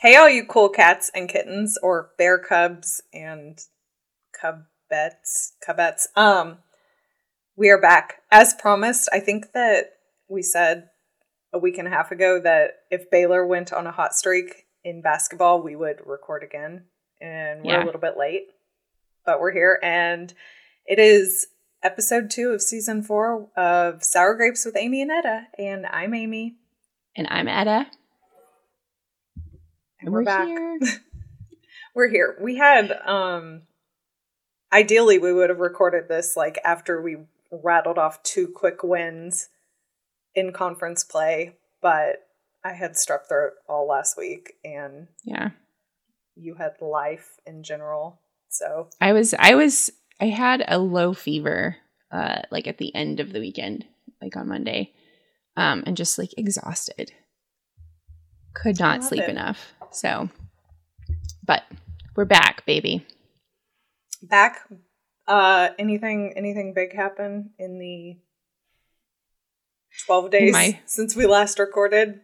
Hey, all you cool cats and kittens, or bear cubs and cubettes, cubettes. Um, we are back as promised. I think that we said a week and a half ago that if Baylor went on a hot streak in basketball, we would record again, and we're Yeah. a little bit late, but we're here, and it is episode two of season four of Sour Grapes with Amy and Etta, and I'm Amy, And I'm Etta. And we're, back. here. We're here. We had um ideally we would have recorded this like after we rattled off two quick wins in conference play, but I had strep throat all last week and yeah. you had life in general. So I was I was I had a low fever uh like at the end of the weekend, like on Monday. Um and just like exhausted. Could not sleep it. enough. So but we're back, baby. back uh anything anything big happen in the 12 days My- since we last recorded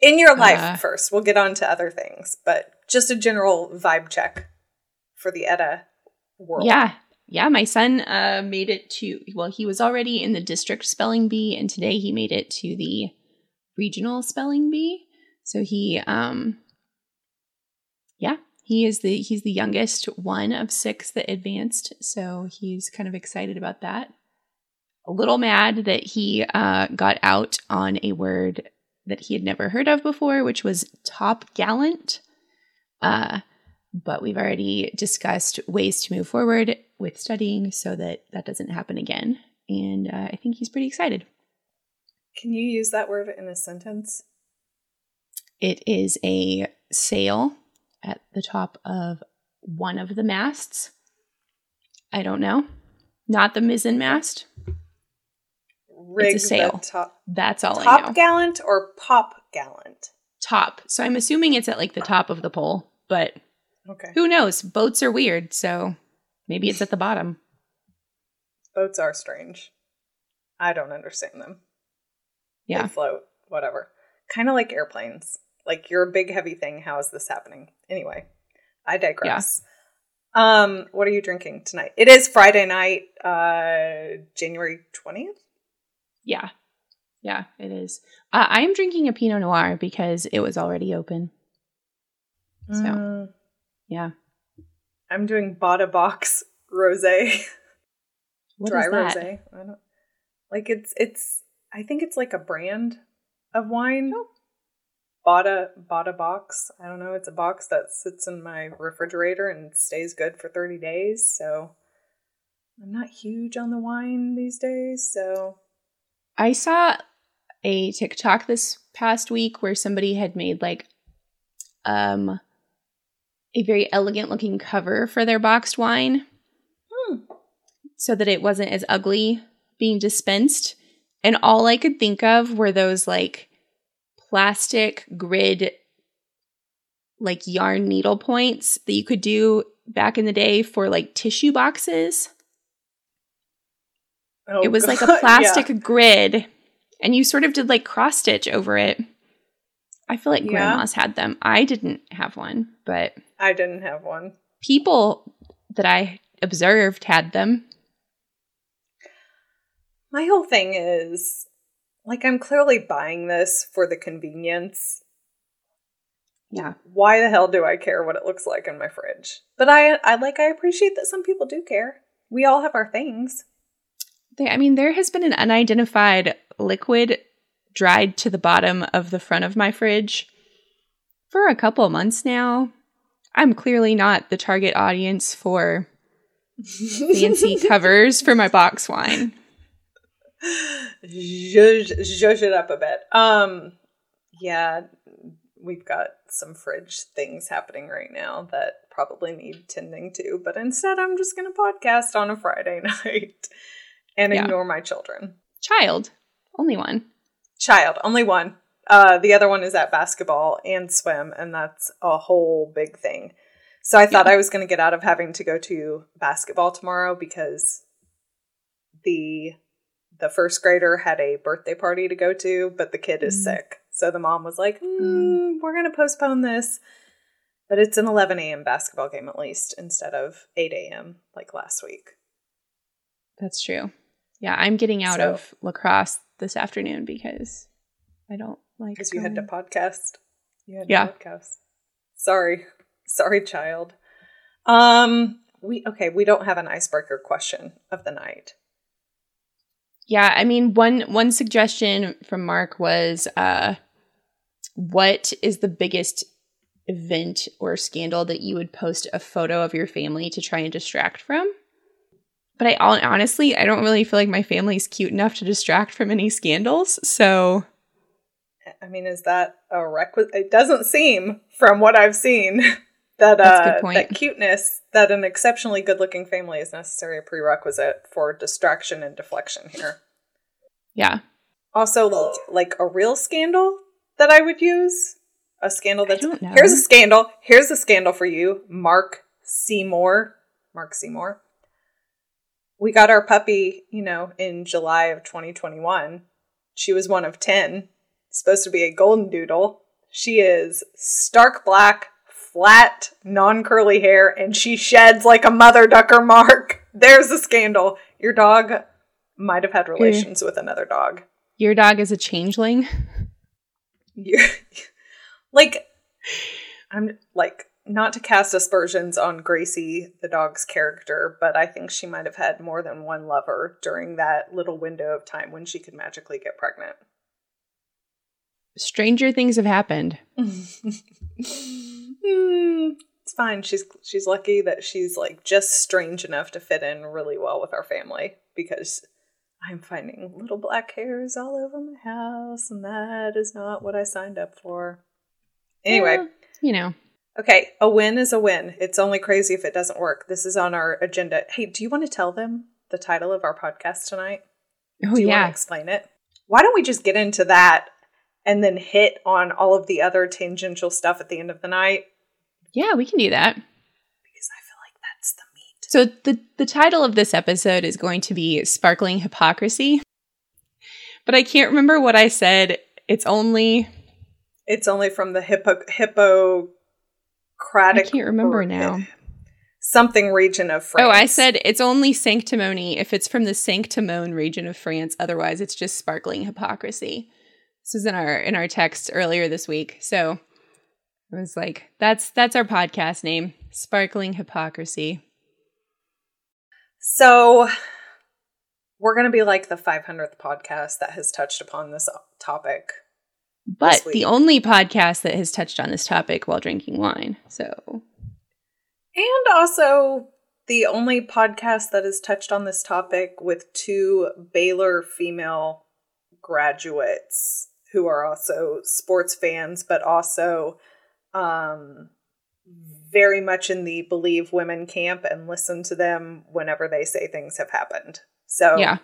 in your life Uh, first we'll get on to other things but just a general vibe check for the Etta world Yeah. Yeah, my son uh made it to well, he was already in the district spelling bee and today he made it to the regional spelling bee. So he um yeah, he is the he's the youngest one of 6 that advanced, so he's kind of excited about that. A little mad that he uh got out on a word that he had never heard of before, which was top gallant. Uh but we've already discussed ways to move forward with studying so that that doesn't happen again. And uh, I think he's pretty excited. can you use that word in a sentence It is a sail at the top of one of the masts. I don't know. Not the mizzen mast. rig the sail. top That's all I know. top gallant or pop gallant top. So I'm assuming it's at like the top of the pole, but okay who knows? Boats are weird, so maybe it's at the bottom. boats are strange i don't understand them Yeah. they float, whatever. Kind of like airplanes. Like you're a big heavy thing. How is this happening? Anyway, I digress. Um, what are you drinking tonight? It is Friday night, uh, January twentieth. Yeah. Yeah, it is. Uh, I am drinking a Pinot Noir because it was already open. So. Mm, Yeah. I'm doing Bota Box Rosé, dry rosé. I don't like it's it's. I think it's like a brand of wine. Oh. Bota a Box. I don't know. It's a box that sits in my refrigerator and stays good for 30 days. So I'm not huge on the wine these days. So I saw a TikTok this past week where somebody had made like um a very elegant looking cover for their boxed wine Hmm. so that it wasn't as ugly being dispensed. And all I could think of were those like plastic grid like yarn needle points that you could do back in the day for like tissue boxes. oh it was like a plastic yeah. grid and you sort of did like cross stitch over it i feel like Yeah. grandmas had them i didn't have one but I didn't have one. people that i observed had them My whole thing is like I'm clearly buying this for the convenience. yeah Why the hell do I care what it looks like in my fridge? But I I like I appreciate that some people do care. We all have our things. they, i mean there has been an unidentified liquid dried to the bottom of the front of my fridge for a couple months now i'm clearly not the target audience for fancy covers for my box wine zhuzh, zhuzh it up a bit. Um, yeah, we've got some fridge things happening right now that probably need tending to, but instead I'm just going to podcast on a Friday night and Yeah. ignore my children. child only one Child, only one. Uh, the other one is at basketball and swim, and that's a whole big thing. So I thought I was going to get out of having to go to basketball tomorrow because the the first grader had a birthday party to go to, but the kid is Mm. sick. So the mom was like, mm, "We're going to postpone this." But it's an 11 a.m. basketball game at least instead of 8 a.m. like last week. That's true. Yeah, I'm getting out So- of lacrosse this afternoon because I don't like. Because you had to podcast. You had Yeah. to podcast. Sorry. Sorry, child. Um we okay, we don't have an icebreaker question of the night. Yeah, I mean one one suggestion from Mark was uh what is the biggest event or scandal that you would post a photo of your family to try and distract from? But I hon- honestly, I don't really feel like my family's cute enough to distract from any scandals. So, I mean, is that a requisite? It doesn't seem, from what I've seen, that That's a good uh, that cuteness, that an exceptionally good-looking family is necessarily a prerequisite for distraction and deflection here. yeah. Also, like, a real scandal that I would use, a scandal that's here's a scandal. Here's a scandal for you, Mark Seymour. Mark Seymour. We got our puppy, you know, in July of 2021. She was one of 10, supposed to be a golden doodle. She is stark black, flat, non curly hair, and she sheds like a mother ducker mark. There's a scandal. Your dog might have had hmm. relations with another dog. Your dog is a changeling. Like I'm like not to cast aspersions on Gracie the dog's character, but I think she might have had more than one lover during that little window of time when she could magically get pregnant. Stranger things have happened. Hmm, it's fine. She's she's lucky that she's like just strange enough to fit in really well with our family because I'm finding little black hairs all over my house, and that is not what I signed up for. Anyway, Well, you know. okay, a win is a win. It's only crazy if it doesn't work. This is on our agenda. Hey, do you want to tell them the title of our podcast tonight? Oh Do you want yeah. to explain it? Why don't we just get into that and then hit on all of the other tangential stuff at the end of the night? Yeah, we can do that. Because I feel like that's the meat. So the the title of this episode is going to be Sparkling Hypocrisy. But I can't remember what I said. It's only It's only from the hippo hippocratic. I can't remember now. Something region of France. Oh, I said it's only sanctimony if it's from the Sanctimone region of France. Otherwise, it's just sparkling hypocrisy. This is in our in our text earlier this week. So I was like, that's that's our podcast name, Sparkling Hypocrisy. So we're going to be like the 500th podcast that has touched upon this topic. But This the only podcast that has touched on this topic while drinking wine. So And also the only podcast that has touched on this topic with two Baylor female graduates who are also sports fans, but also um, very much in the believe women camp and listen to them whenever they say things have happened. So yeah.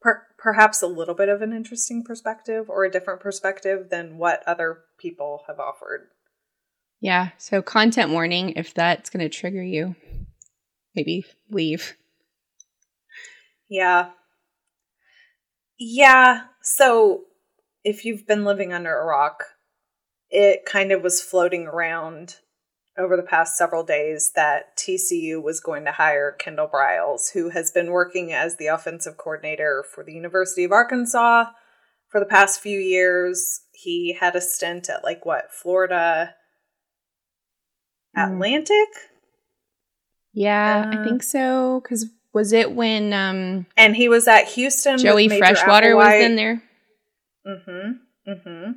per- perhaps a little bit of an interesting perspective or a different perspective than what other people have offered. Yeah. So content warning if that's gonna trigger you. Maybe leave. Yeah. Yeah. So if you've been living under a rock, it kind of was floating around over the past several days that TCU was going to hire Kendall Briles, who has been working as the offensive coordinator for the University of Arkansas for the past few years. He had a stint at like what, Florida Mm. Atlantic? Yeah, Uh, I think so. Cause was it when um And he was at Houston. Joey Freshwater was in there? Mm-hmm. Mm-hmm.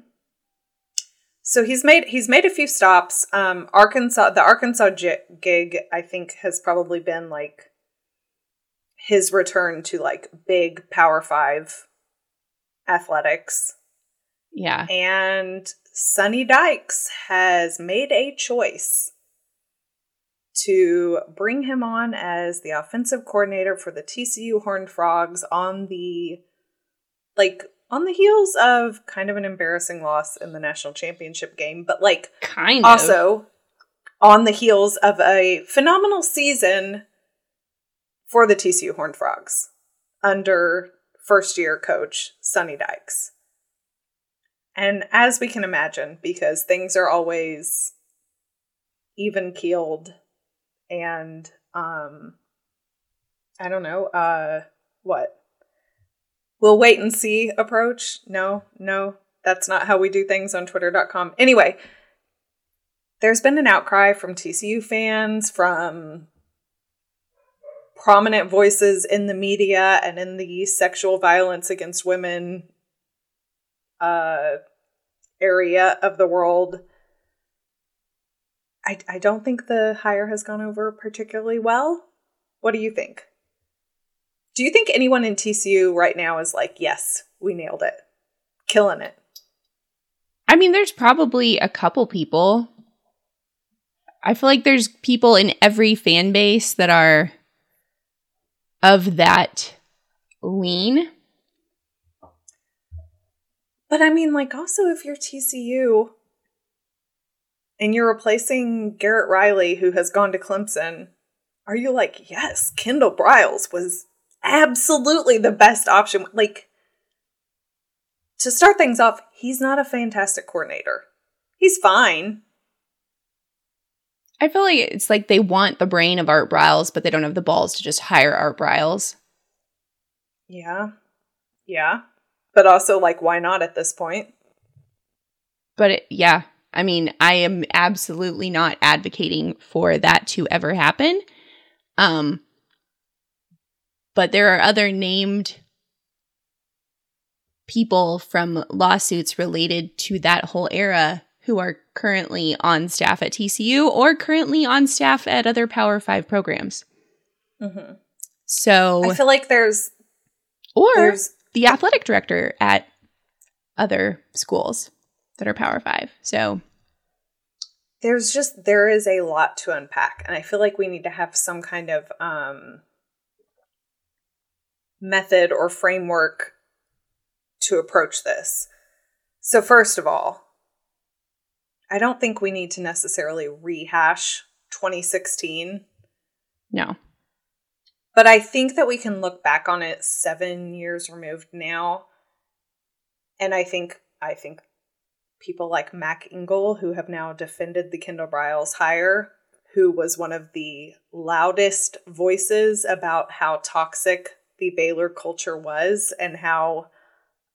So he's made he's made a few stops. Um, Arkansas, the Arkansas j- gig, I think, has probably been like his return to like big Power Five athletics. Yeah. And Sonny Dykes has made a choice to bring him on as the offensive coordinator for the TCU Horned Frogs on the like on the heels of kind of an embarrassing loss in the national championship game, but like Kind of. also on the heels of a phenomenal season for the TCU Horned Frogs under first year coach Sonny Dykes. And as we can imagine, because things are always even keeled and um I don't know, uh what? We'll wait and see approach? No, no, that's not how we do things on twitter.com. Anyway, there's been an outcry from TCU fans, from prominent voices in the media and in the sexual violence against women uh, area of the world. I, I don't think the hire has gone over particularly well. What do you think? Do you think anyone in TCU right now is like, yes, we nailed it, killing it? I mean, there's probably a couple people. I feel like there's people in every fan base that are of that lean. But I mean, like, also, if you're TCU and you're replacing Garrett Riley, who has gone to Clemson, are you like, yes, Kendall Briles was absolutely the best option? Like, to start things off, he's not a fantastic coordinator. He's fine. I feel like it's like they want the brain of Art Briles, but they don't have the balls to just hire Art Briles. Yeah. Yeah. But also, like, why not at this point? But it, yeah, I mean, I am absolutely not advocating for that to ever happen. Um, but there are other named people from lawsuits related to that whole era who are currently on staff at TCU or currently on staff at other Power Five programs. Mm-hmm. So I feel like there's or there's, the athletic director at other schools that are Power Five. So there's just there is a lot to unpack, and I feel like we need to have some kind of um, method or framework to approach this. So, first of all, I don't think we need to necessarily rehash 2016. No. But I think that we can look back on it 7 years removed now. And I think I think people like Mac Engel who have now defended the Kendall Briles hire, who was one of the loudest voices about how toxic the Baylor culture was and how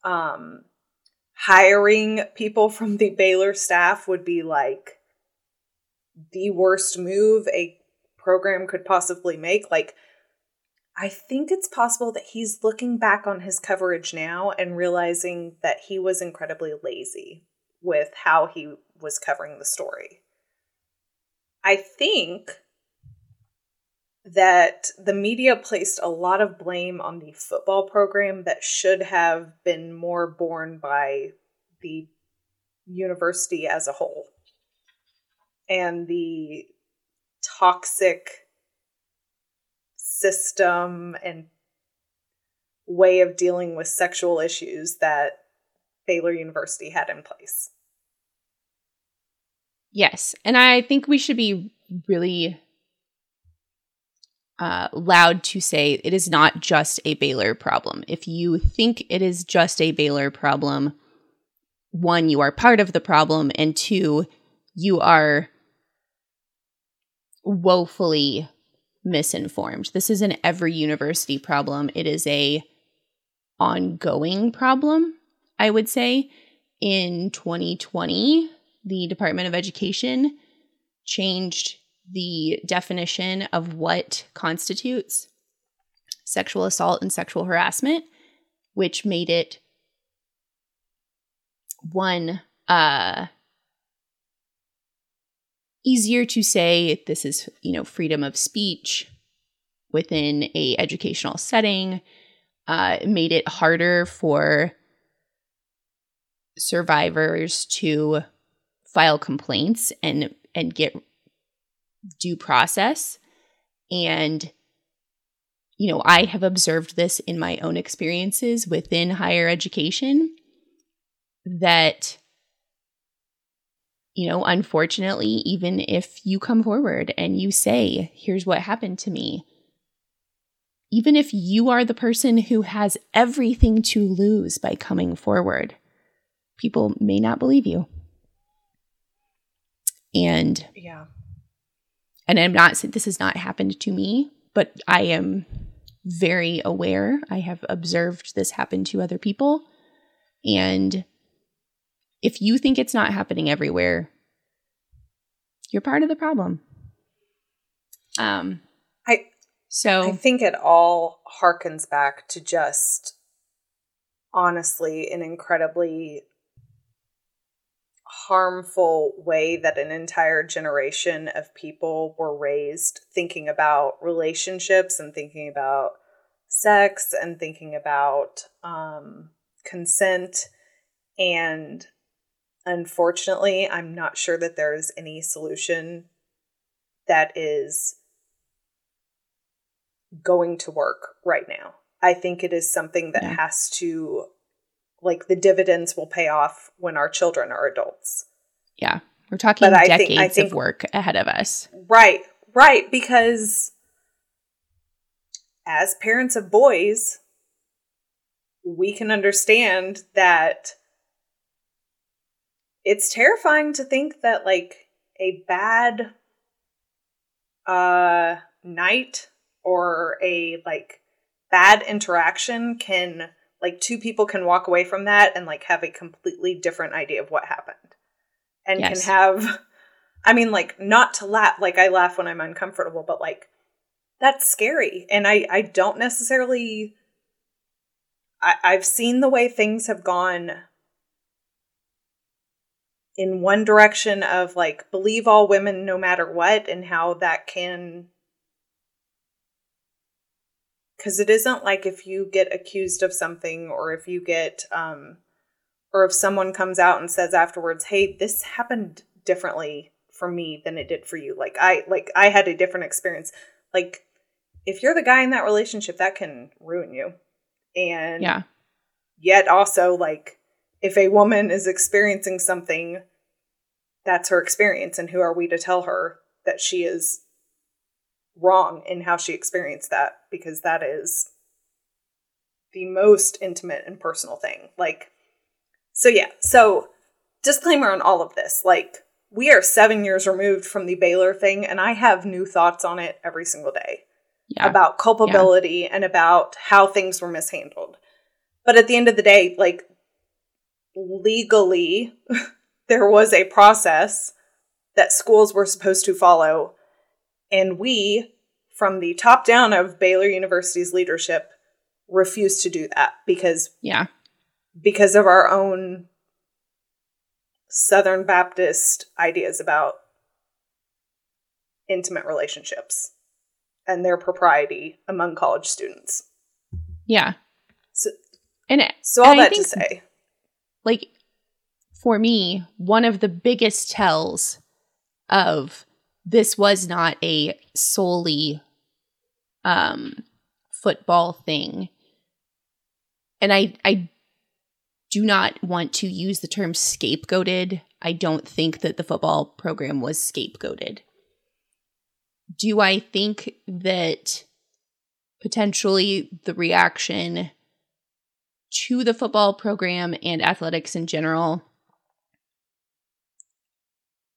um, hiring people from the Baylor staff would be like the worst move a program could possibly make. Like, I think it's possible that he's looking back on his coverage now and realizing that he was incredibly lazy with how he was covering the story. I think that the media placed a lot of blame on the football program that should have been more borne by the university as a whole. And the toxic system and way of dealing with sexual issues that Baylor University had in place. Yes. And I think we should be really uh, loud to say it is not just a Baylor problem. If you think it is just a Baylor problem, one, you are part of the problem, and two, you are woefully misinformed. This isn't every university problem. It is a ongoing problem, I would say. In 2020, the Department of Education changed the definition of what constitutes sexual assault and sexual harassment, which made it one uh easier to say this is you know freedom of speech within a educational setting. Uh, it made it harder for survivors to file complaints and and get due process. And, you know, I have observed this in my own experiences within higher education that, you know, unfortunately, even if you come forward and you say, here's what happened to me, even if you are the person who has everything to lose by coming forward, people may not believe you. And Yeah. And I'm not saying this has not happened to me, but I am very aware. I have observed this happen to other people. And if you think it's not happening everywhere, you're part of the problem. Um I so I think it all harkens back to just honestly an incredibly harmful way that an entire generation of people were raised thinking about relationships and thinking about sex and thinking about um, consent. And unfortunately, I'm not sure that there's any solution that is going to work right now. I think it is something that Yeah. has to, like, the dividends will pay off when our children are adults. yeah, we're talking But I decades think- I think- of work ahead of us. Right, right, because as parents of boys, we can understand that it's terrifying to think that like a bad uh night or a like bad interaction can like two people can walk away from that and like have a completely different idea of what happened and Yes. can have i mean like not to laugh like i laugh when i'm uncomfortable but like that's scary and i i don't necessarily i i've seen the way things have gone in one direction of like believe all women no matter what and how that can because it isn't like if you get accused of something or if you get um or if someone comes out and says afterwards hey this happened differently for me than it did for you. Like i like i had a different experience. Like if you're the guy in that relationship that can ruin you. And Yeah. yet also like if a woman is experiencing something that's her experience and who are we to tell her that she is wrong in how she experienced that because that is the most intimate and personal thing like so yeah so disclaimer on all of this like we are seven years removed from the baylor thing and i have new thoughts on it every single day Yeah. about culpability and about how things were mishandled. But at the end of the day, like legally, there was a process that schools were supposed to follow. And we, from the top down of Baylor University's leadership, refused to do that because yeah. because of our own Southern Baptist ideas about intimate relationships and their propriety among college students. Yeah. So, And it, so all And that to think- say, like for me, one of the biggest tells of this was not a solely um football thing. And I I do not want to use the term scapegoated. I don't think that the football program was scapegoated. Do I think that potentially the reaction to the football program and athletics in general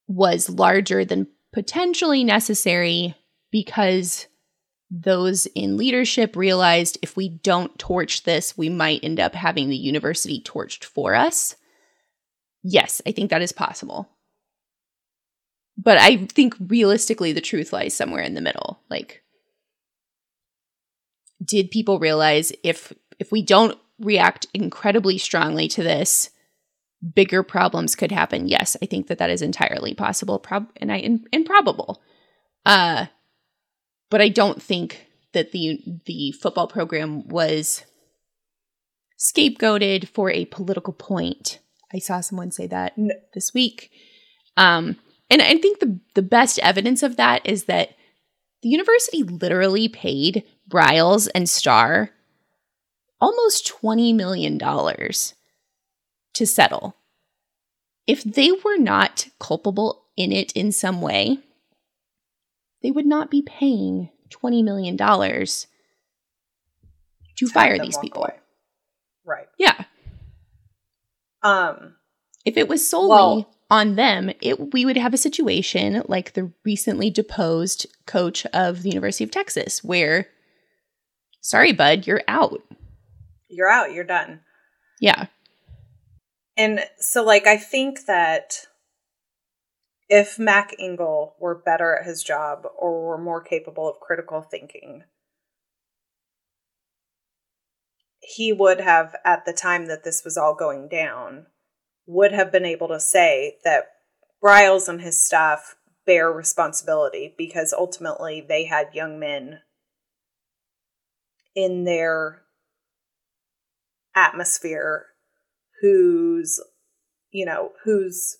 was larger than potentially necessary because those in leadership realized if we don't torch this, we might end up having the university torched for us. Yes, I think that is possible. But I think realistically, the truth lies somewhere in the middle. Like, did people realize if if we don't react incredibly strongly to this, bigger problems could happen. Yes, I think that that is entirely possible, prob- and I and, and probable. Uh, but I don't think that the the football program was scapegoated for a political point. I saw someone say that this week. Um, and I think the the best evidence of that is that the university literally paid Briles and Starr almost $20 million to settle. If they were not culpable in it in some way, they would not be paying $20 million to fire these people. away. Right. Yeah. Um If it was solely well, on them, it we would have a situation like the recently deposed coach of the University of Texas, where, sorry, bud, you're out. You're out. You're done. Yeah. And so, like, I think that if Mac Engel were better at his job or were more capable of critical thinking, he would have, at the time that this was all going down, would have been able to say that Briles and his staff bear responsibility because ultimately they had young men in their atmosphere whose you know who's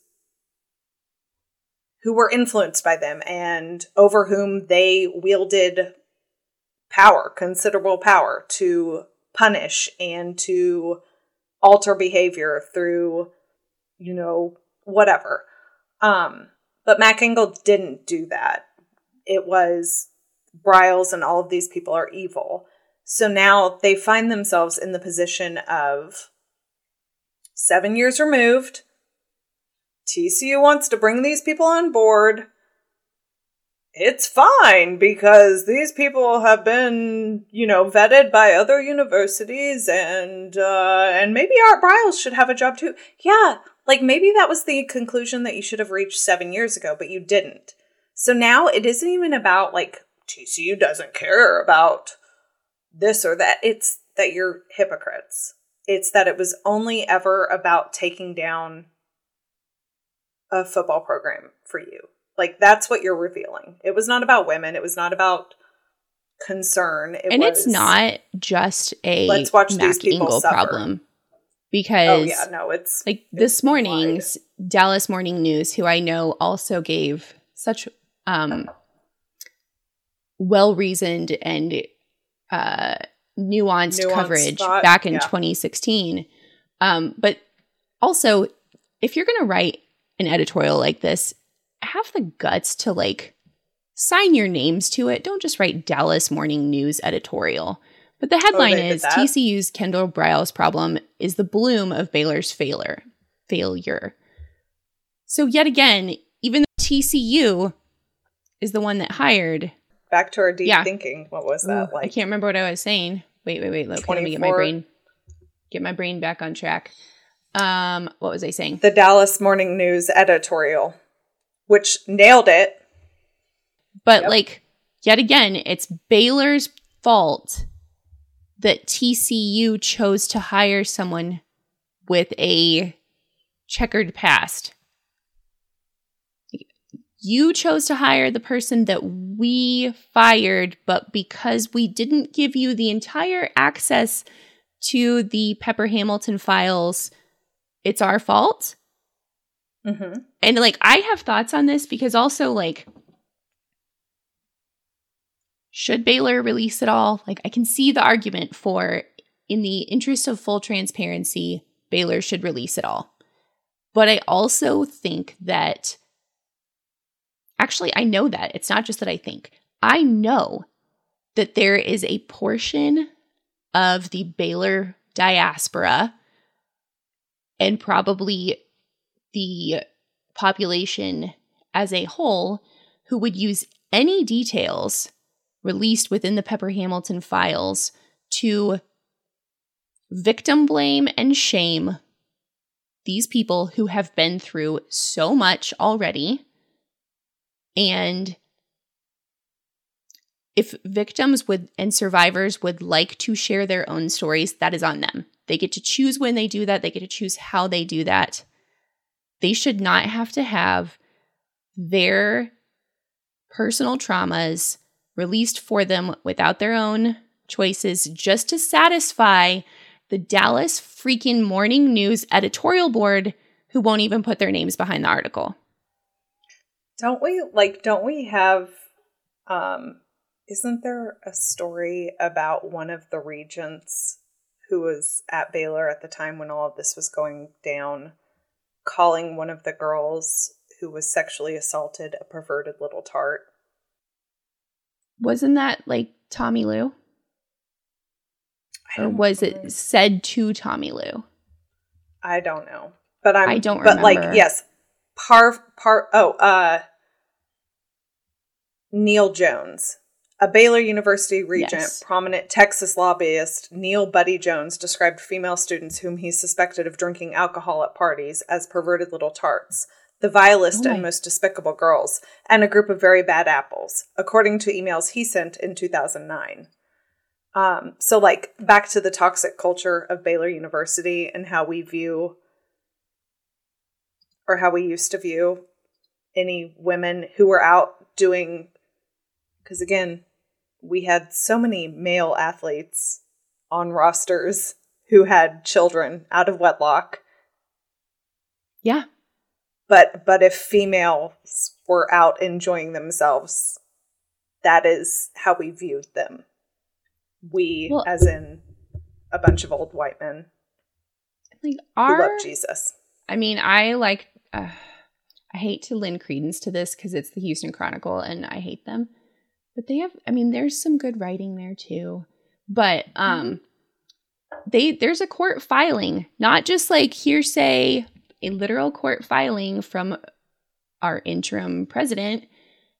who were influenced by them and over whom they wielded power considerable power to punish and to alter behavior through you know whatever. Um but Mac Engel didn't do that. It was Briles and all of these people are evil. So now they find themselves in the position of seven years removed. TCU wants to bring these people on board. It's fine because these people have been, you know, vetted by other universities, and uh, and maybe Art Briles should have a job too. Yeah, like maybe that was the conclusion that you should have reached seven years ago, but you didn't. So now it isn't even about like TCU doesn't care about this or that. It's that you're hypocrites. It's that it was only ever about taking down a football program for you. Like that's what you're revealing. It was not about women. It was not about concern. It and was, it's not just a let's watch Mac these people Engel problem because oh yeah, no, it's like it's this morning's wide. Dallas Morning News, who I know also gave such um well reasoned and uh nuanced, nuanced coverage thought, back in yeah. 2016. Um, but also, if you're going to write an editorial like this, have the guts to like sign your names to it. Don't just write Dallas Morning News editorial. But the headline oh, is TCU's Kendall Briles problem is the bloom of Baylor's failure. Failure. So yet again, even though TCU is the one that hired. Back to our deep yeah. thinking. What was that Ooh, like? I can't remember what I was saying. Wait, wait, wait. Look, let me get my brain get my brain back on track. Um, what was I saying? The Dallas Morning News editorial, which nailed it. But yep. like yet again, it's Baylor's fault that TCU chose to hire someone with a checkered past. You chose to hire the person that we fired, but because we didn't give you the entire access to the Pepper Hamilton files, it's our fault. Mm-hmm. And like, I have thoughts on this because also, like, should Baylor release it all? Like, I can see the argument for, in the interest of full transparency, Baylor should release it all. But I also think that Actually, I know that. It's not just that I think. I know that there is a portion of the Baylor diaspora and probably the population as a whole who would use any details released within the Pepper Hamilton files to victim blame and shame these people who have been through so much already and if victims would and survivors would like to share their own stories, that is on them. They get to choose when they do that, they get to choose how they do that. They should not have to have their personal traumas released for them without their own choices just to satisfy the Dallas freaking Morning News editorial board who won't even put their names behind the article. Don't we like don't we have um isn't there a story about one of the regents who was at Baylor at the time when all of this was going down calling one of the girls who was sexually assaulted a perverted little tart? Wasn't that like Tommy Lou? Or was it said to Tommy Lou? I don't know. but I'm I don't But like yes, par par. Oh, uh, Neil Jones, a Baylor University regent, Yes. prominent Texas lobbyist Neil Buddy Jones described female students whom he suspected of drinking alcohol at parties as perverted little tarts. The vilest Oh and most despicable girls, and a group of very bad apples, according to emails he sent in 2009. Um, so, like, back to the toxic culture of Baylor University and how we view, or how we used to view any women who were out doing, because again, we had so many male athletes on rosters who had children out of wedlock. Yeah. But but if females were out enjoying themselves, that is how we viewed them. We, Well- as in a bunch of old white men Like who our love Jesus. I mean, I like uh, I hate to lend credence to this cuz it's the Houston Chronicle and I hate them. But they have I mean, there's some good writing there too. But um they there's a court filing, not just like hearsay, a literal court filing from our interim president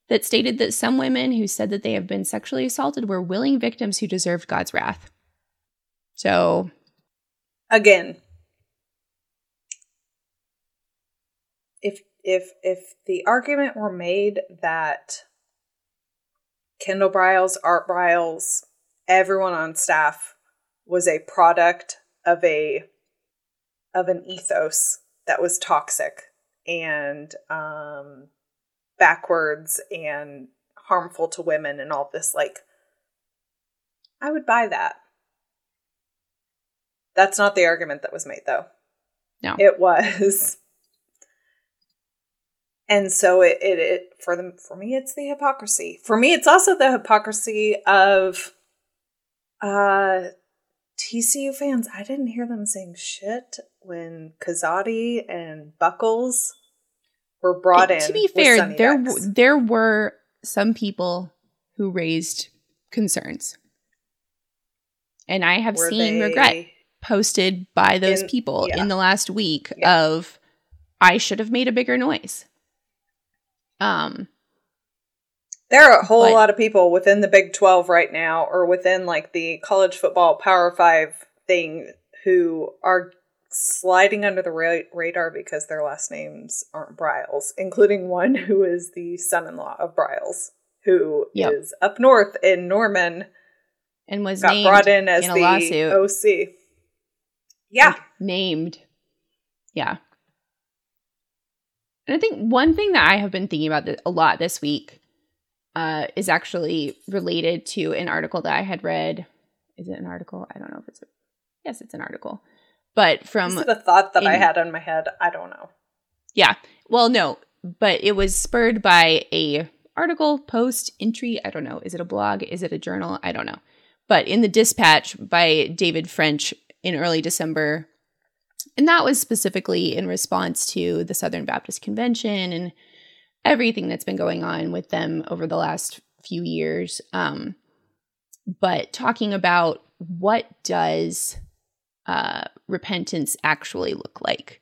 that stated that some women who said that they have been sexually assaulted were willing victims who deserved God's wrath. So, Again, if if if the argument were made that Kendall Briles, Art Briles, everyone on staff was a product of a of an ethos that was toxic and um backwards and harmful to women and all this like I would buy that. That's not the argument that was made though. No. It was and so it, it, it for them for me it's the hypocrisy. For me it's also the hypocrisy of uh TCU fans. I didn't hear them saying shit when Kazadi and Buckles were brought in. to be fair, there w- there were some people who raised concerns, and I have Were seen regret posted by those In- people yeah. in the last week Yeah. of I should have made a bigger noise. Um, There are a whole lot of people within the Big 12 right now, or within like the college football Power Five thing, who are sliding under the ra- radar because their last names aren't Briles, including one who is the son in law of Briles, who is Yep. up north in Norman, and was got named brought in as in a the lawsuit. OC. Yeah. like, named. Yeah. And I think one thing that I have been thinking about a lot this week uh, is actually related to an article that I had read. Is it an article? I don't know if it's. A, yes, it's an article. But from Is it thought that I had in my head? I don't know. yeah, well, no, but it was spurred by a article, post, entry. I don't know. Is it a blog? Is it a journal? I don't know. But in the Dispatch by David French in early December, and that was specifically in response to the Southern Baptist Convention and everything that's been going on with them over the last few years. Um, but talking about what does uh, repentance actually look like?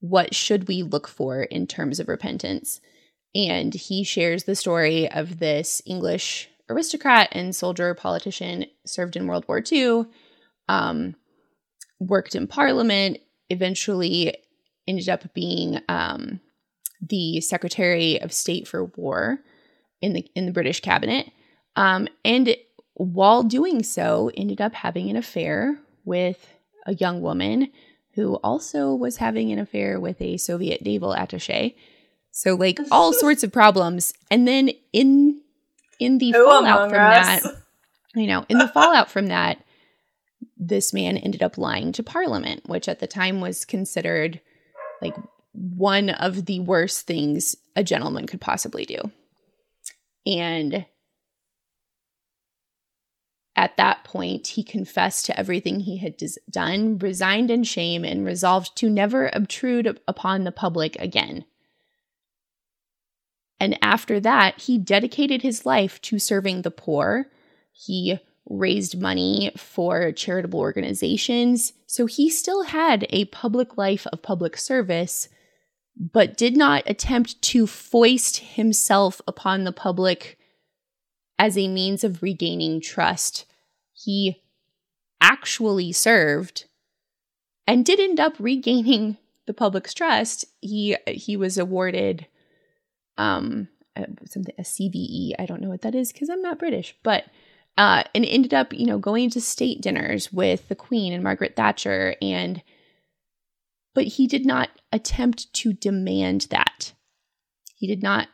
What should we look for in terms of repentance? And he shares the story of this English aristocrat and soldier politician served in World War II, um, worked in Parliament, eventually ended up being um, the Secretary of State for War in the in the British cabinet, um, and while doing so, ended up having an affair with a young woman who also was having an affair with a Soviet naval attaché. So like all sorts of problems, and then in in the Who fallout from us? that, you know, in the fallout from that, this man ended up lying to Parliament, which at the time was considered like one of the worst things a gentleman could possibly do. And at that point, he confessed to everything he had done, resigned in shame, and resolved to never obtrude upon the public again. And after that, he dedicated his life to serving the poor. He raised money for charitable organizations. So he still had a public life of public service, but did not attempt to foist himself upon the public as a means of regaining trust. He actually served and did end up regaining the public's trust. He he was awarded um something a CBE. I don't know what that is because I'm not British, but uh, and ended up you know going to state dinners with the Queen and Margaret Thatcher and but he did not attempt to demand that. He did not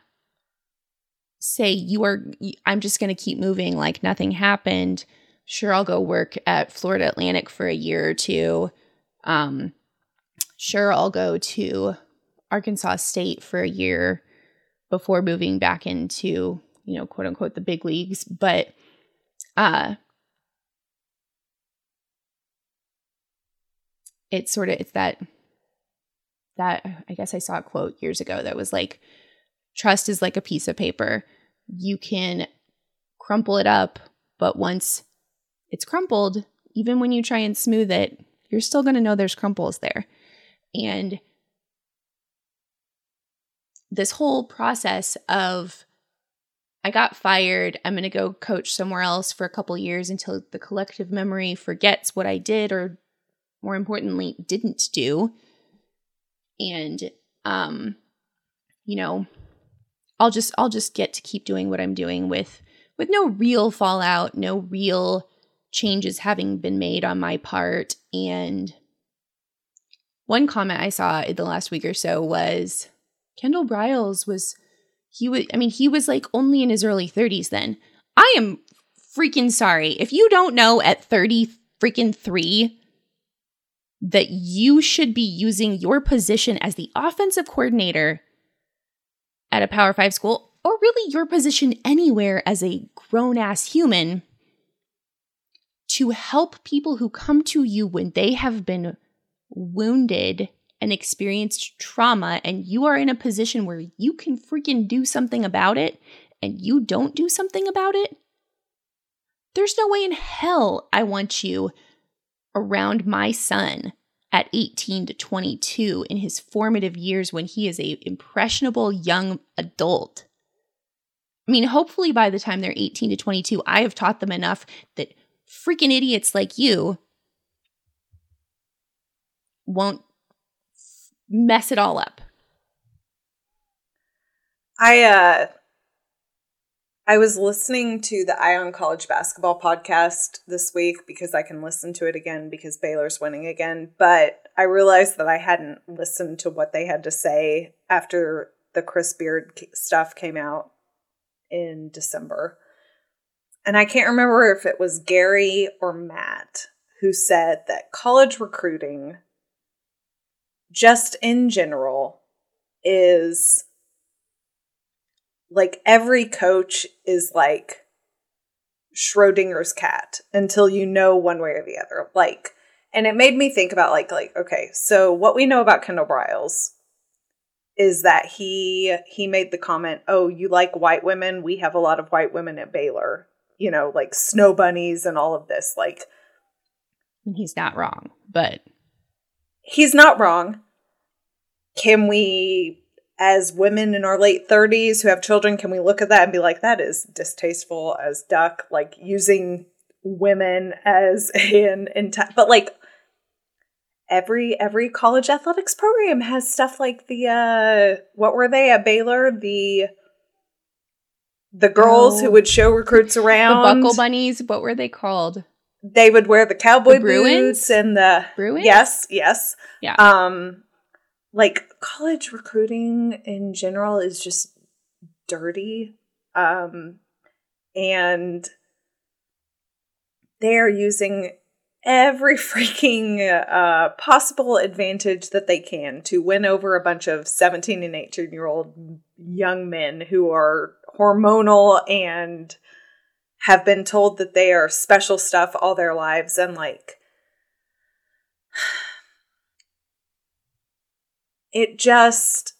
say you are I'm just going to keep moving like nothing happened. Sure, I'll go work at Florida Atlantic for a year or two. Um, sure, I'll go to Arkansas State for a year before moving back into, you know, quote unquote, the big leagues. But, uh, it's sort of, it's that, that I guess I saw a quote years ago that was like, trust is like a piece of paper. You can crumple it up, but once it's crumpled, even when you try and smooth it, you're still going to know there's crumples there. And this whole process of I got fired, I'm going to go coach somewhere else for a couple years until the collective memory forgets what I did or more importantly didn't do. And um you know, I'll just I'll just get to keep doing what I'm doing with with no real fallout, no real changes having been made on my part and one comment I saw in the last week or so was Kendall Briles was he was I mean he was like only in his early 30s then. I am freaking sorry. If you don't know at 30 freaking 3 that you should be using your position as the offensive coordinator at a Power 5 school or really your position anywhere as a grown ass human to help people who come to you when they have been wounded and experienced trauma and you are in a position where you can freaking do something about it and you don't do something about it, there's no way in hell I want you around my son at 18 to 22 in his formative years when he is a impressionable young adult. I mean, hopefully by the time they're 18 to 22, I have taught them enough that freaking idiots like you won't mess it all up. I uh I was listening to the Eye on College basketball podcast this week because I can listen to it again because Baylor's winning again, but I realized that I hadn't listened to what they had to say after the Chris Beard stuff came out in December. And I can't remember if it was Gary or Matt who said that college recruiting just in general is like every coach is like Schrodinger's cat until you know one way or the other. Like, and it made me think about like, like, okay, so what we know about Kendall Briles is that he he made the comment, "Oh, you like white women? We have a lot of white women at Baylor." You know, like snow bunnies and all of this. Like, he's not wrong, but he's not wrong. Can we, as women in our late 30s who have children, can we look at that and be like, that is distasteful as duck, like using women as an entire, but like, every every college athletics program has stuff like the uh what were they at Baylor? The the girls oh, who would show recruits around the buckle bunnies? What were they called they would wear the cowboy the boots and the Bruins? yes yes. Yeah. Um like college recruiting in general is just dirty um and they're using every freaking uh, possible advantage that they can to win over a bunch of 17 and 18 year old young men who are hormonal and have been told that they are special stuff all their lives and like it just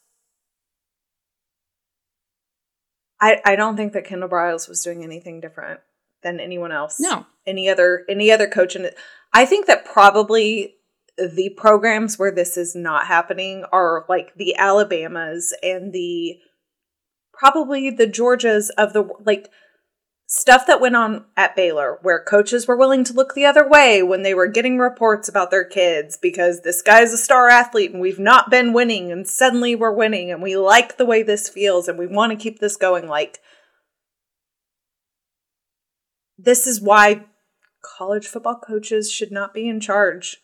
I I don't think that Kendall Briles was doing anything different than anyone else. No. any other any other coach and I think that probably the programs where this is not happening are like the Alabamas and the probably the Georgias of the like stuff that went on at Baylor where coaches were willing to look the other way when they were getting reports about their kids because this guy's a star athlete and we've not been winning and suddenly we're winning and we like the way this feels and we want to keep this going like this is why college football coaches should not be in charge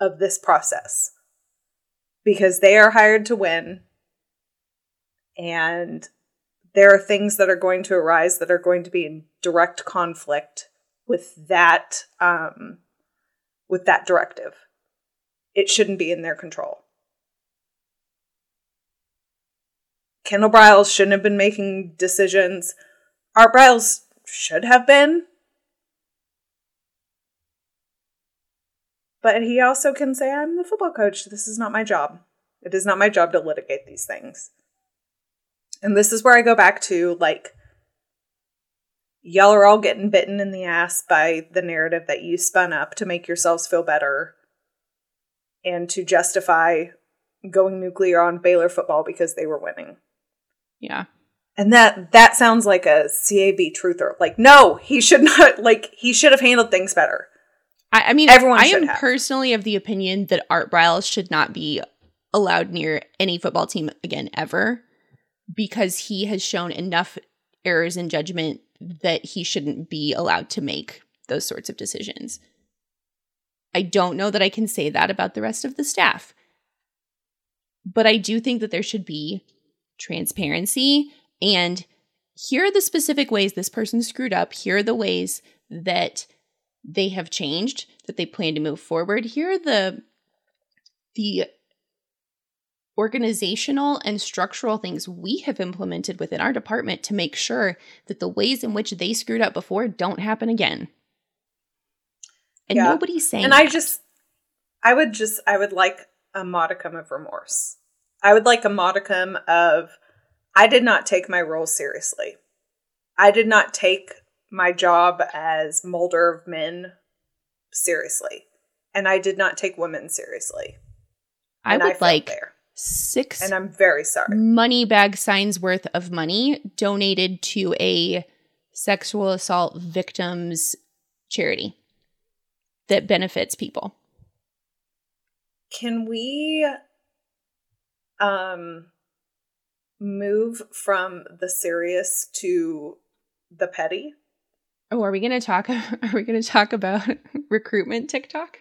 of this process. Because they are hired to win and there are things that are going to arise that are going to be in direct conflict with that um, with that directive it shouldn't be in their control kendall briles shouldn't have been making decisions art briles should have been But he also can say, I'm the football coach. This is not my job. It is not my job to litigate these things. And this is where I go back to like, y'all are all getting bitten in the ass by the narrative that you spun up to make yourselves feel better and to justify going nuclear on Baylor football because they were winning. Yeah. And that that sounds like a CAB truther. Like, no, he should not like he should have handled things better. I, I mean, everyone. I am have. personally of the opinion that Art Briles should not be allowed near any football team again ever, because he has shown enough errors in judgment that he shouldn't be allowed to make those sorts of decisions. I don't know that I can say that about the rest of the staff. But I do think that there should be transparency and here are the specific ways this person screwed up. Here are the ways that they have changed, that they plan to move forward. Here are the the organizational and structural things we have implemented within our department to make sure that the ways in which they screwed up before don't happen again. And yeah. nobody's saying And I just I would just I would like a modicum of remorse. I would like a modicum of I did not take my role seriously. I did not take my job as molder of men seriously. And I did not take women seriously. I would I like there. Six and I'm very sorry. Money bag signs worth of money donated to a sexual assault victims charity that benefits people. Can we um move from the serious to the petty? Oh, are we going to talk? Are we going to talk about recruitment TikTok?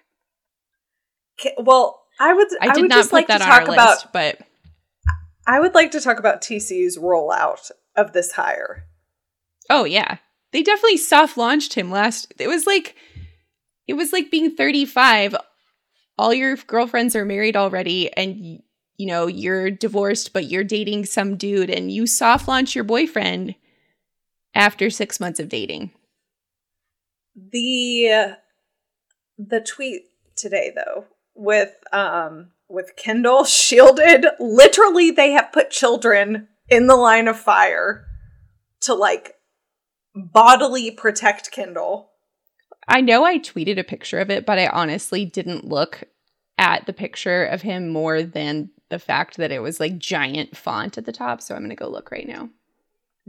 Well, I would. I, did would not put like that on our about, list, but I would like to talk about TCU's rollout of this hire. Oh yeah, they definitely soft launched him last. It was like, it was like being thirty five. All your girlfriends are married already, and you know you're divorced, but you're dating some dude, and you soft launch your boyfriend after six months of dating. The the tweet today though with um with Kendall shielded literally they have put children in the line of fire to like bodily protect Kendall. I know I tweeted a picture of it, but I honestly didn't look at the picture of him more than the fact that it was like giant font at the top. So I'm going to go look right now.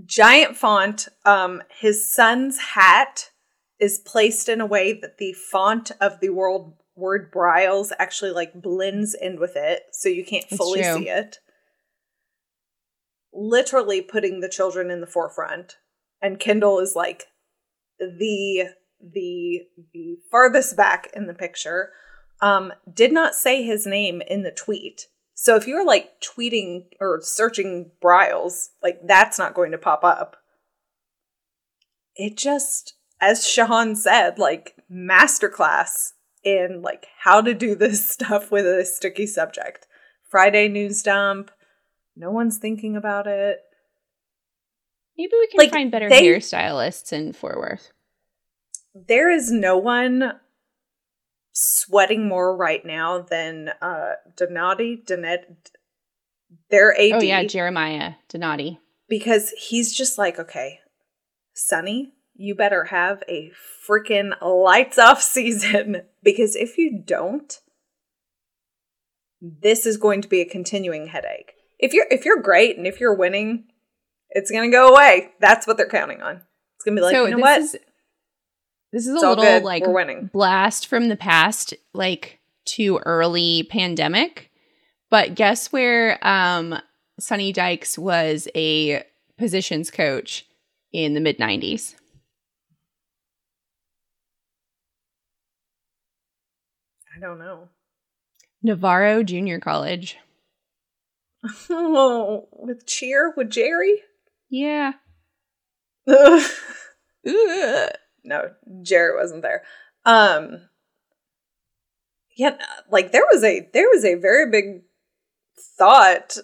Giant font. Um, his son's hat is placed in a way that the font of the world word Briles actually like blends in with it, so you can't fully see it. Literally putting the children in the forefront, and Kendall is like the the the farthest back in the picture. Um, did not say his name in the tweet. So if you're like tweeting or searching Briles, like that's not going to pop up. It just as Shahan said, like masterclass in like how to do this stuff with a sticky subject. Friday news dump. No one's thinking about it. Maybe we can like, find better they, hairstylists in Fort Worth. There is no one sweating more right now than uh Donati, Donet, their AD. Oh yeah, Jeremiah Donati. Because he's just like, okay, Sonny, you better have a freaking lights off season because if you don't, this is going to be a continuing headache. If you're if you're great and if you're winning, it's going to go away. That's what they're counting on. It's going to be like, so you know this what? is this is It's a little good. like We're winning. blast from the past, like too early pandemic. But guess where um Sonny Dykes was a positions coach in the mid 90s? I don't know. Navarro Junior College. Oh, with cheer with Jerry? Yeah. No, Jerry wasn't there. Um yeah, like there was a there was a very big thought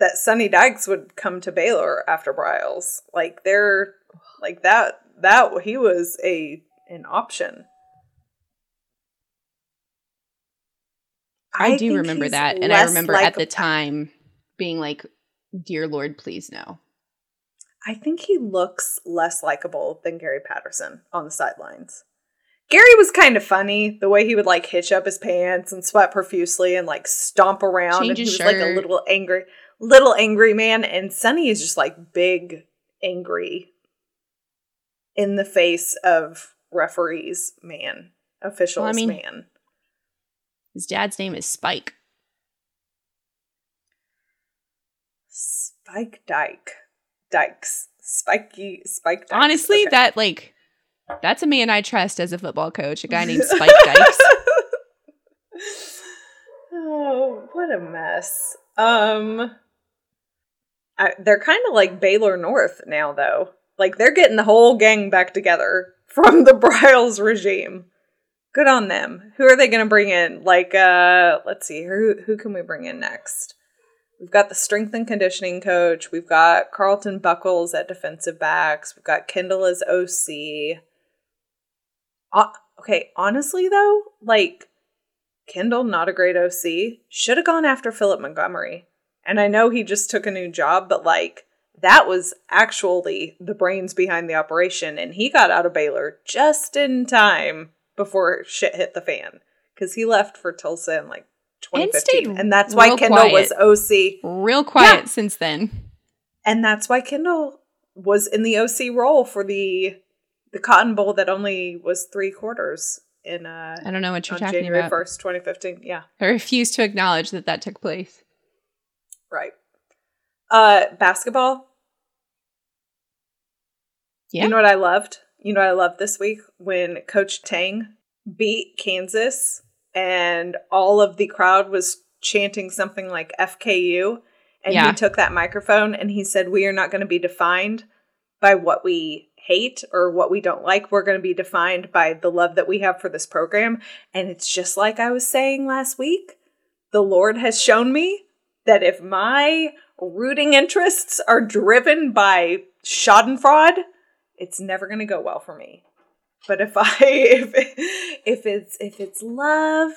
that Sonny Dykes would come to Baylor after Briles. Like there like that that he was a an option. I, do remember that. And I remember at the time being like, Dear Lord, please no. I think he looks less likable than Gary Patterson on the sidelines. Gary was kind of funny the way he would like hitch up his pants and sweat profusely and like stomp around Change and he was like a little angry little angry man and Sonny is just like big angry in the face of referees man officials mean- man His dad's name is Spike. Spike Dyke Dykes Spiky Spike Dykes. Honestly, Okay. that like that's a man I trust as a football coach, a guy named Spike Dykes. oh, what a mess. Um, I, they're kind of like Baylor North now, though. Like they're getting the whole gang back together from the Briles regime. Good on them. Who are they going to bring in? Like, uh, let's see, who who can we bring in next? We've got the strength and conditioning coach. We've got Carlton Buckles at defensive backs. We've got Kendall as OC. Uh, okay, honestly though, like Kendall, not a great OC, should have gone after Philip Montgomery. And I know he just took a new job, but like that was actually the brains behind the operation, and he got out of Baylor just in time before shit hit the fan because he left for Tulsa in like And 2015, stayed and that's why Kendall quiet. was OC. Real quiet Yeah. since then. and that's why Kendall was in the OC role for the the Cotton Bowl that only was three quarters in uh I don't know what you're talking January about. first, twenty fifteen. Yeah, I refuse to acknowledge that that took place. right. Uh, basketball. Yeah. You know what I loved? You know what I love this week when Coach Tang beat Kansas and all of the crowd was chanting something like FKU. And Yeah. he took that microphone and he said, We are not going to be defined by what we hate or what we don't like. We're going to be defined by the love that we have for this program. And it's just like I was saying last week. The Lord has shown me that if my rooting interests are driven by Schadenfreude, it's never going to go well for me. But if I if if it's if it's love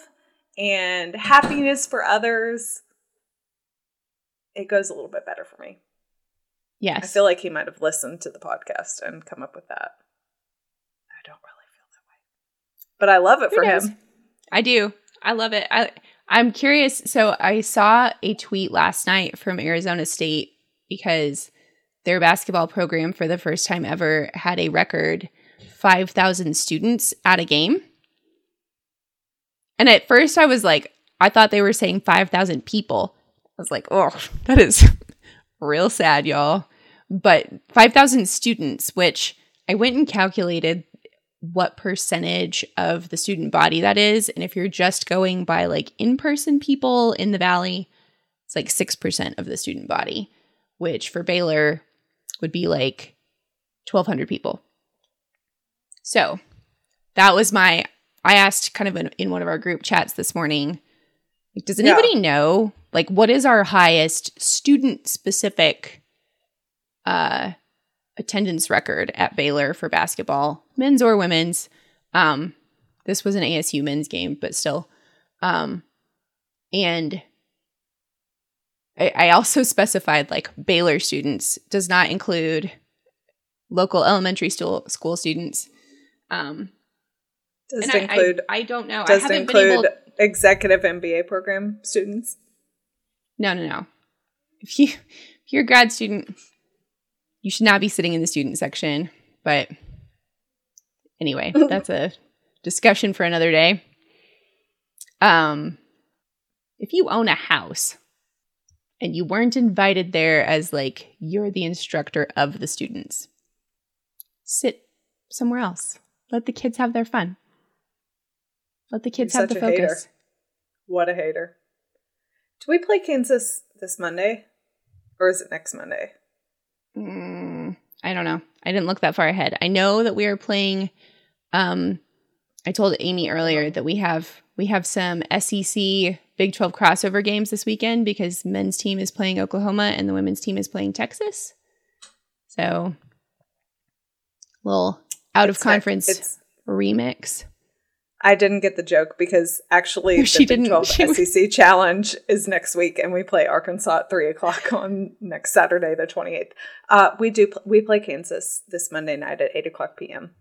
and happiness for others, it goes a little bit better for me. Yes. I feel like he might have listened to the podcast and come up with that. I don't really feel that way. But I love it Who for knows? him. I do. I love it. I I'm curious. So I saw a tweet last night from Arizona State because their basketball program for the first time ever had a record 5,000 students at a game. And at first I was like, I thought they were saying 5,000 people. I was like, oh, that is real sad, y'all. But 5,000 students, which I went and calculated what percentage of the student body that is. And if you're just going by like in person people in the valley, it's like 6% of the student body, which for Baylor would be like 1,200 people. So that was my, I asked kind of in, in one of our group chats this morning, like, does Yeah. anybody know, like, what is our highest student specific uh, attendance record at Baylor for basketball, men's or women's. Um, this was an ASU men's game, but still. Um, and I, I also specified like Baylor students does not include local elementary school school students. Um, Does it include I, I don't know. Does it haven't been able. include executive MBA program students? No, no, no. If you if you're a grad student, you should not be sitting in the student section. But anyway, that's a discussion for another day. Um, if you own a house and you weren't invited there as like you're the instructor of the students, sit somewhere else. Let the kids have their fun. Let the kids You're have the a hater. focus. What a hater. Do we play Kansas this Monday? Or is it next Monday? Mm, I don't know. I didn't look that far ahead. I know that we are playing. Um, I told Amy earlier that we have we have some SEC Big Twelve crossover games this weekend because men's team is playing Oklahoma and the women's team is playing Texas. So, little out of It's conference remix. I didn't get the joke because actually the she Big didn't. 12 She was- SEC challenge is next week, and we play Arkansas at three o'clock on next Saturday, the twenty eighth. Uh, we do pl- we play Kansas this Monday night at eight o'clock p.m.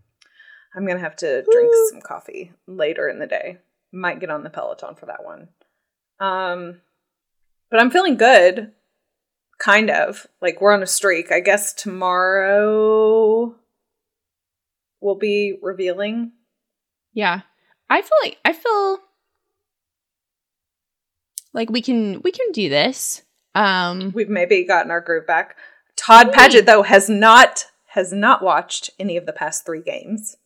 I'm gonna have to drink Woo. some coffee later in the day. Might get on the Peloton for that one. Um, but I'm feeling good. Kind of like we're on a streak. I guess tomorrow we'll be revealing Yeah, I feel like I feel like we can we can do this. Um, We've maybe gotten our groove back. Todd. Paget though has not has not watched any of the past three games.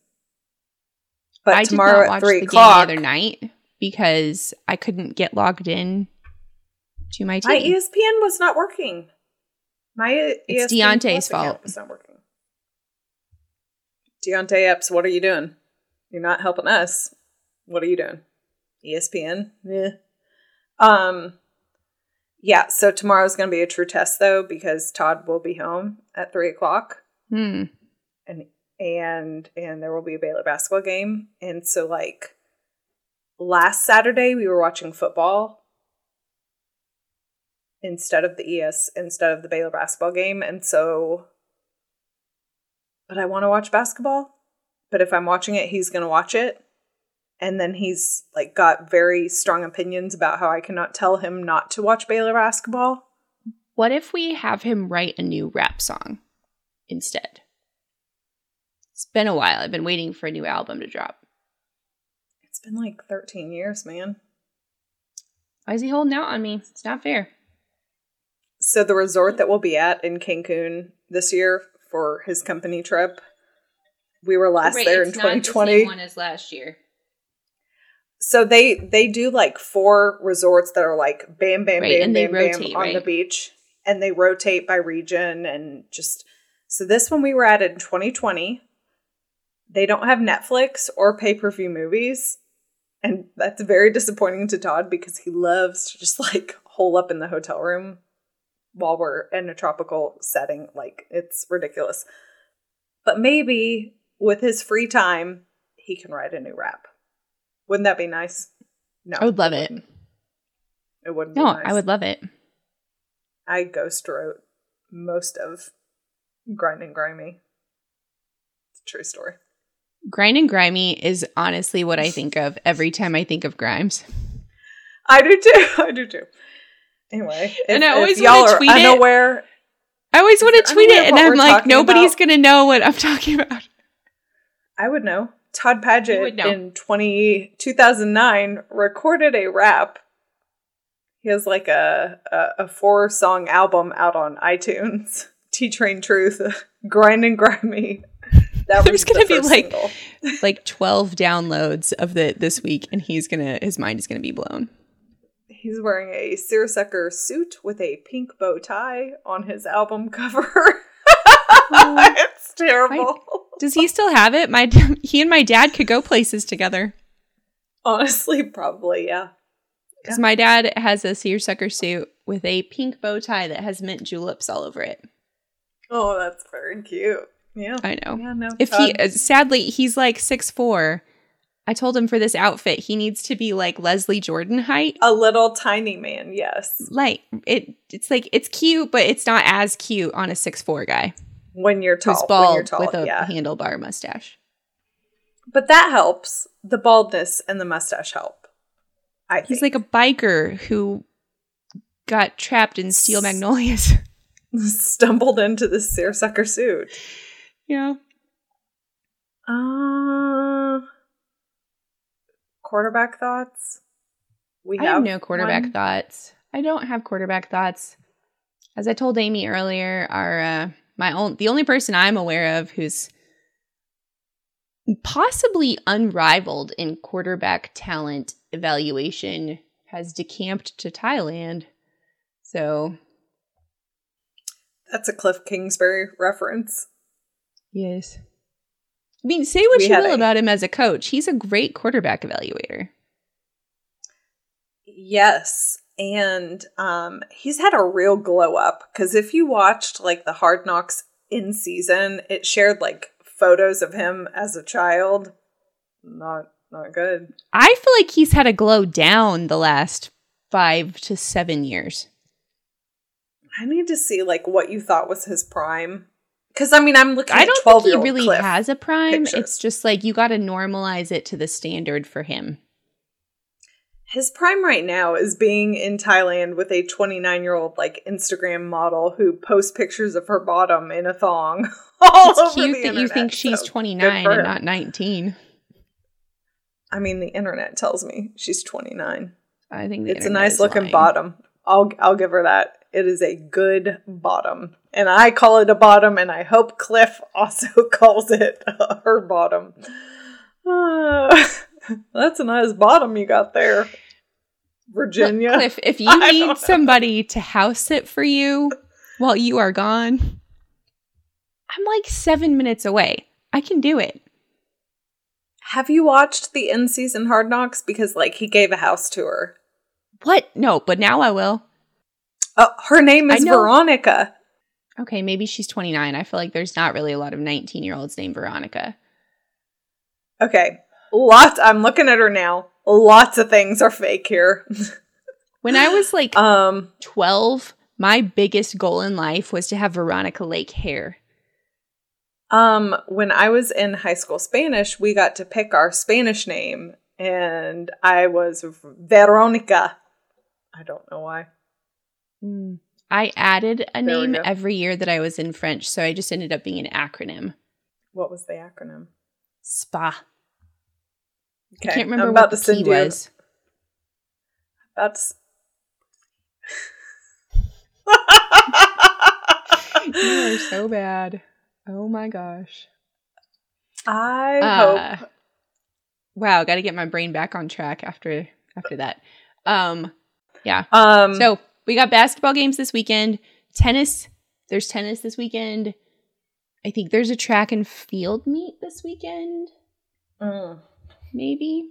But I tomorrow at watch three the o'clock, game the other night because I couldn't get logged in to my my. ESPN was not working. My E It's ESPN Deontay's fault. Was not working. Deontay Epps, what are you doing? You're not helping us. What are you doing? ESPN? Yeah. Um. Yeah. So tomorrow's going to be a true test though because Todd will be home at three o'clock. Hmm. and and and there will be a Baylor basketball game. And so like last Saturday we were watching football instead of the ES instead of the Baylor basketball game. And so but I want to watch basketball. But if I'm watching it, he's gonna watch it. And then he's like got very strong opinions about how I cannot tell him not to watch Baylor basketball. What if we have him write a new rap song instead? It's been a while. I've been waiting for a new album to drop. Been like 13 years, man. Why is he holding out on me? It's not fair. So the resort that we'll be at in Cancun this year for his company trip, we were last there in 2020. One as last year. So they they do like four resorts that are like bam bam Right, bam bam bam rotate, on the beach, and they rotate by region and just. So this one we were at in 2020. They don't have Netflix or pay per view movies, and that's very disappointing to Todd because he loves to just like hole up in the hotel room while we're in a tropical setting. Like it's ridiculous. But maybe with his free time, he can write a new rap. Wouldn't that be nice? No, I would love it. wouldn't. It wouldn't. No, be nice. I would love it. I ghost wrote most of Grind and Grimy. It's a true story. Grind and grimy is honestly what I think of every time I think of Grimes. I do too. I do too. Anyway, if, And I always wanna are tweet it. unaware, I always want to tweet it, and I'm like, nobody's about- gonna know what I'm talking about. I would know. Todd Paget know. in 20, 2009 recorded a rap. He has like a, a, a four song album out on iTunes. T Train Truth, Grind and Grimy. That There's gonna the be, like-. Like 12 downloads of the this week, and he's gonna his mind is gonna be blown. He's wearing a seersucker suit with a pink bow tie on his album cover. Oh, it's terrible. Does he still have it? My he and my dad could go places together Honestly, probably, yeah. because my dad has a seersucker suit with a pink bow tie that has mint juleps all over it. Oh, that's very cute. Yeah. I know. Yeah, no. If he sadly he's like six four. I told him for this outfit he needs to be like Leslie Jordan height. a little tiny man, yes. Like it, it's like it's cute, but it's not as cute on a six four guy. when you're tall. Bald you're tall, with a yeah. handlebar mustache. But that helps. The baldness and the mustache help. I He's think. like a biker who got trapped in steel magnolias. stumbled into this seersucker suit. Yeah. Uh, quarterback thoughts. We I have have no quarterback one. thoughts. I don't have quarterback thoughts. As I told Amy earlier, our uh, my own the only person I'm aware of who's possibly unrivaled in quarterback talent evaluation has decamped to Thailand. So That's a Cliff Kingsbury reference. Yes. I mean, say what We you will a- about him as a coach. He's a great quarterback evaluator. Yes. And um he's had a real glow up because if you watched like the Hard Knocks in season, it shared like photos of him as a child. Not not good. I feel like he's had a glow down the last five to seven years. I need to see like what you thought was his prime. Because I mean, I'm looking. I don't 12 think he really Cliff. has a prime. pictures. It's just like you got to normalize it to the standard for him. His prime right now is being in Thailand with a 29 year old like Instagram model who posts pictures of her bottom in a thong. All It's cute that you think she's so good 29 and not 19. I mean, the internet tells me she's 29. I think the It's a nice looking lying. bottom. I'll I'll give her that. It is a good bottom, and I call it a bottom, and I hope Cliff also calls it her bottom. Uh, that's a nice bottom you got there, Virginia. Cliff, if you I need somebody to house sit for you while you are gone, I'm like seven minutes away. I can do it. Have you watched the in season Hard Knocks? Because like he gave a house tour. What? No, but now I will. Uh, her name is. Veronica. Okay, maybe she's 29. I feel like there's not really a lot of 19 year olds named Veronica. Okay, lots. I'm looking at her now. Lots of things are fake here. When I was like um, 12, my biggest goal in life was to have Veronica Lake hair. um, when I was in high school Spanish, we got to pick our Spanish name, and I was Veronica. I don't know why. I added a name every year that I was in French, so I just ended up being an acronym. What was the acronym? SPA. Okay, I can't remember what the P was. About to s- you are so bad. Oh my gosh. I Uh, hope. Wow, got to get my brain back on track after after that. Um, yeah. Um, So we got basketball games this weekend. Tennis. There's tennis this weekend. I think there's a track and field meet this weekend. mm, Maybe.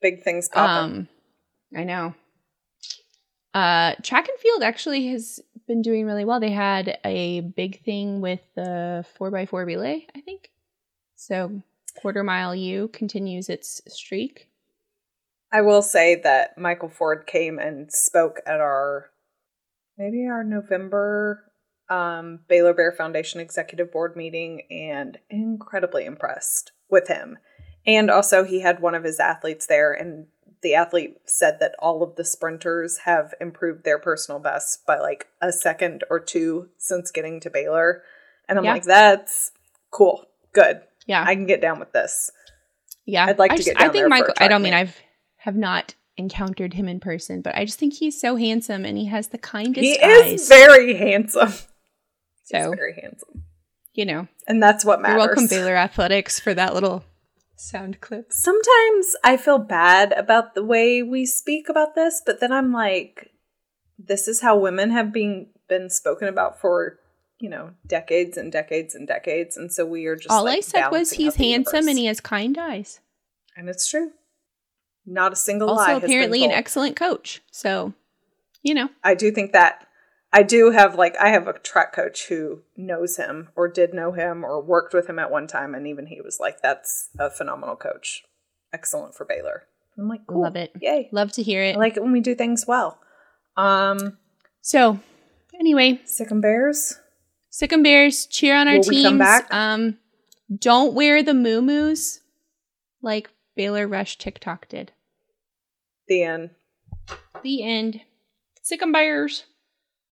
big things popping. Um, I know. Uh, track and field actually has been doing really well. They had a big thing with the four x four relay, I think. So quarter mile U continues its streak. I will say that Michael Ford came and spoke at our maybe our November um, Baylor Bear Foundation executive board meeting and incredibly impressed with him. And also, he had one of his athletes there, and the athlete said that all of the sprinters have improved their personal best by like a second or two since getting to Baylor. And I'm Yeah. like, that's cool, good. Yeah, I can get down with this. yeah. I'd like I to just- get down I think Michael. I don't mean. I've have not encountered him in person, but I just think he's so handsome and he has the kindest eyes. He eyes. is very handsome. so He's very handsome. you know, And that's what matters. welcome, Baylor Athletics, for that little sound clip. Sometimes I feel bad about the way we speak about this, but then I'm like, this is how women have been been spoken about for, you know, decades and decades and decades. And so we are just All like, I said was he's handsome universe. and he has kind eyes. and it's true. Not a single lie. Also, has been apparently, an excellent coach. So, you know, I do think that I do have like I have a track coach who knows him or did know him or worked with him at one time, and even he was like, "That's a phenomenal coach, excellent for Baylor." I'm like, cool. Love it. yay! love to hear it. I like it when we do things well. Um, so, anyway, sick and bears. Sick'em Bears, cheer on our Will teams. Um, don't wear the moo like Baylor Rush TikTok did. The end. The end. Sick'em Bears.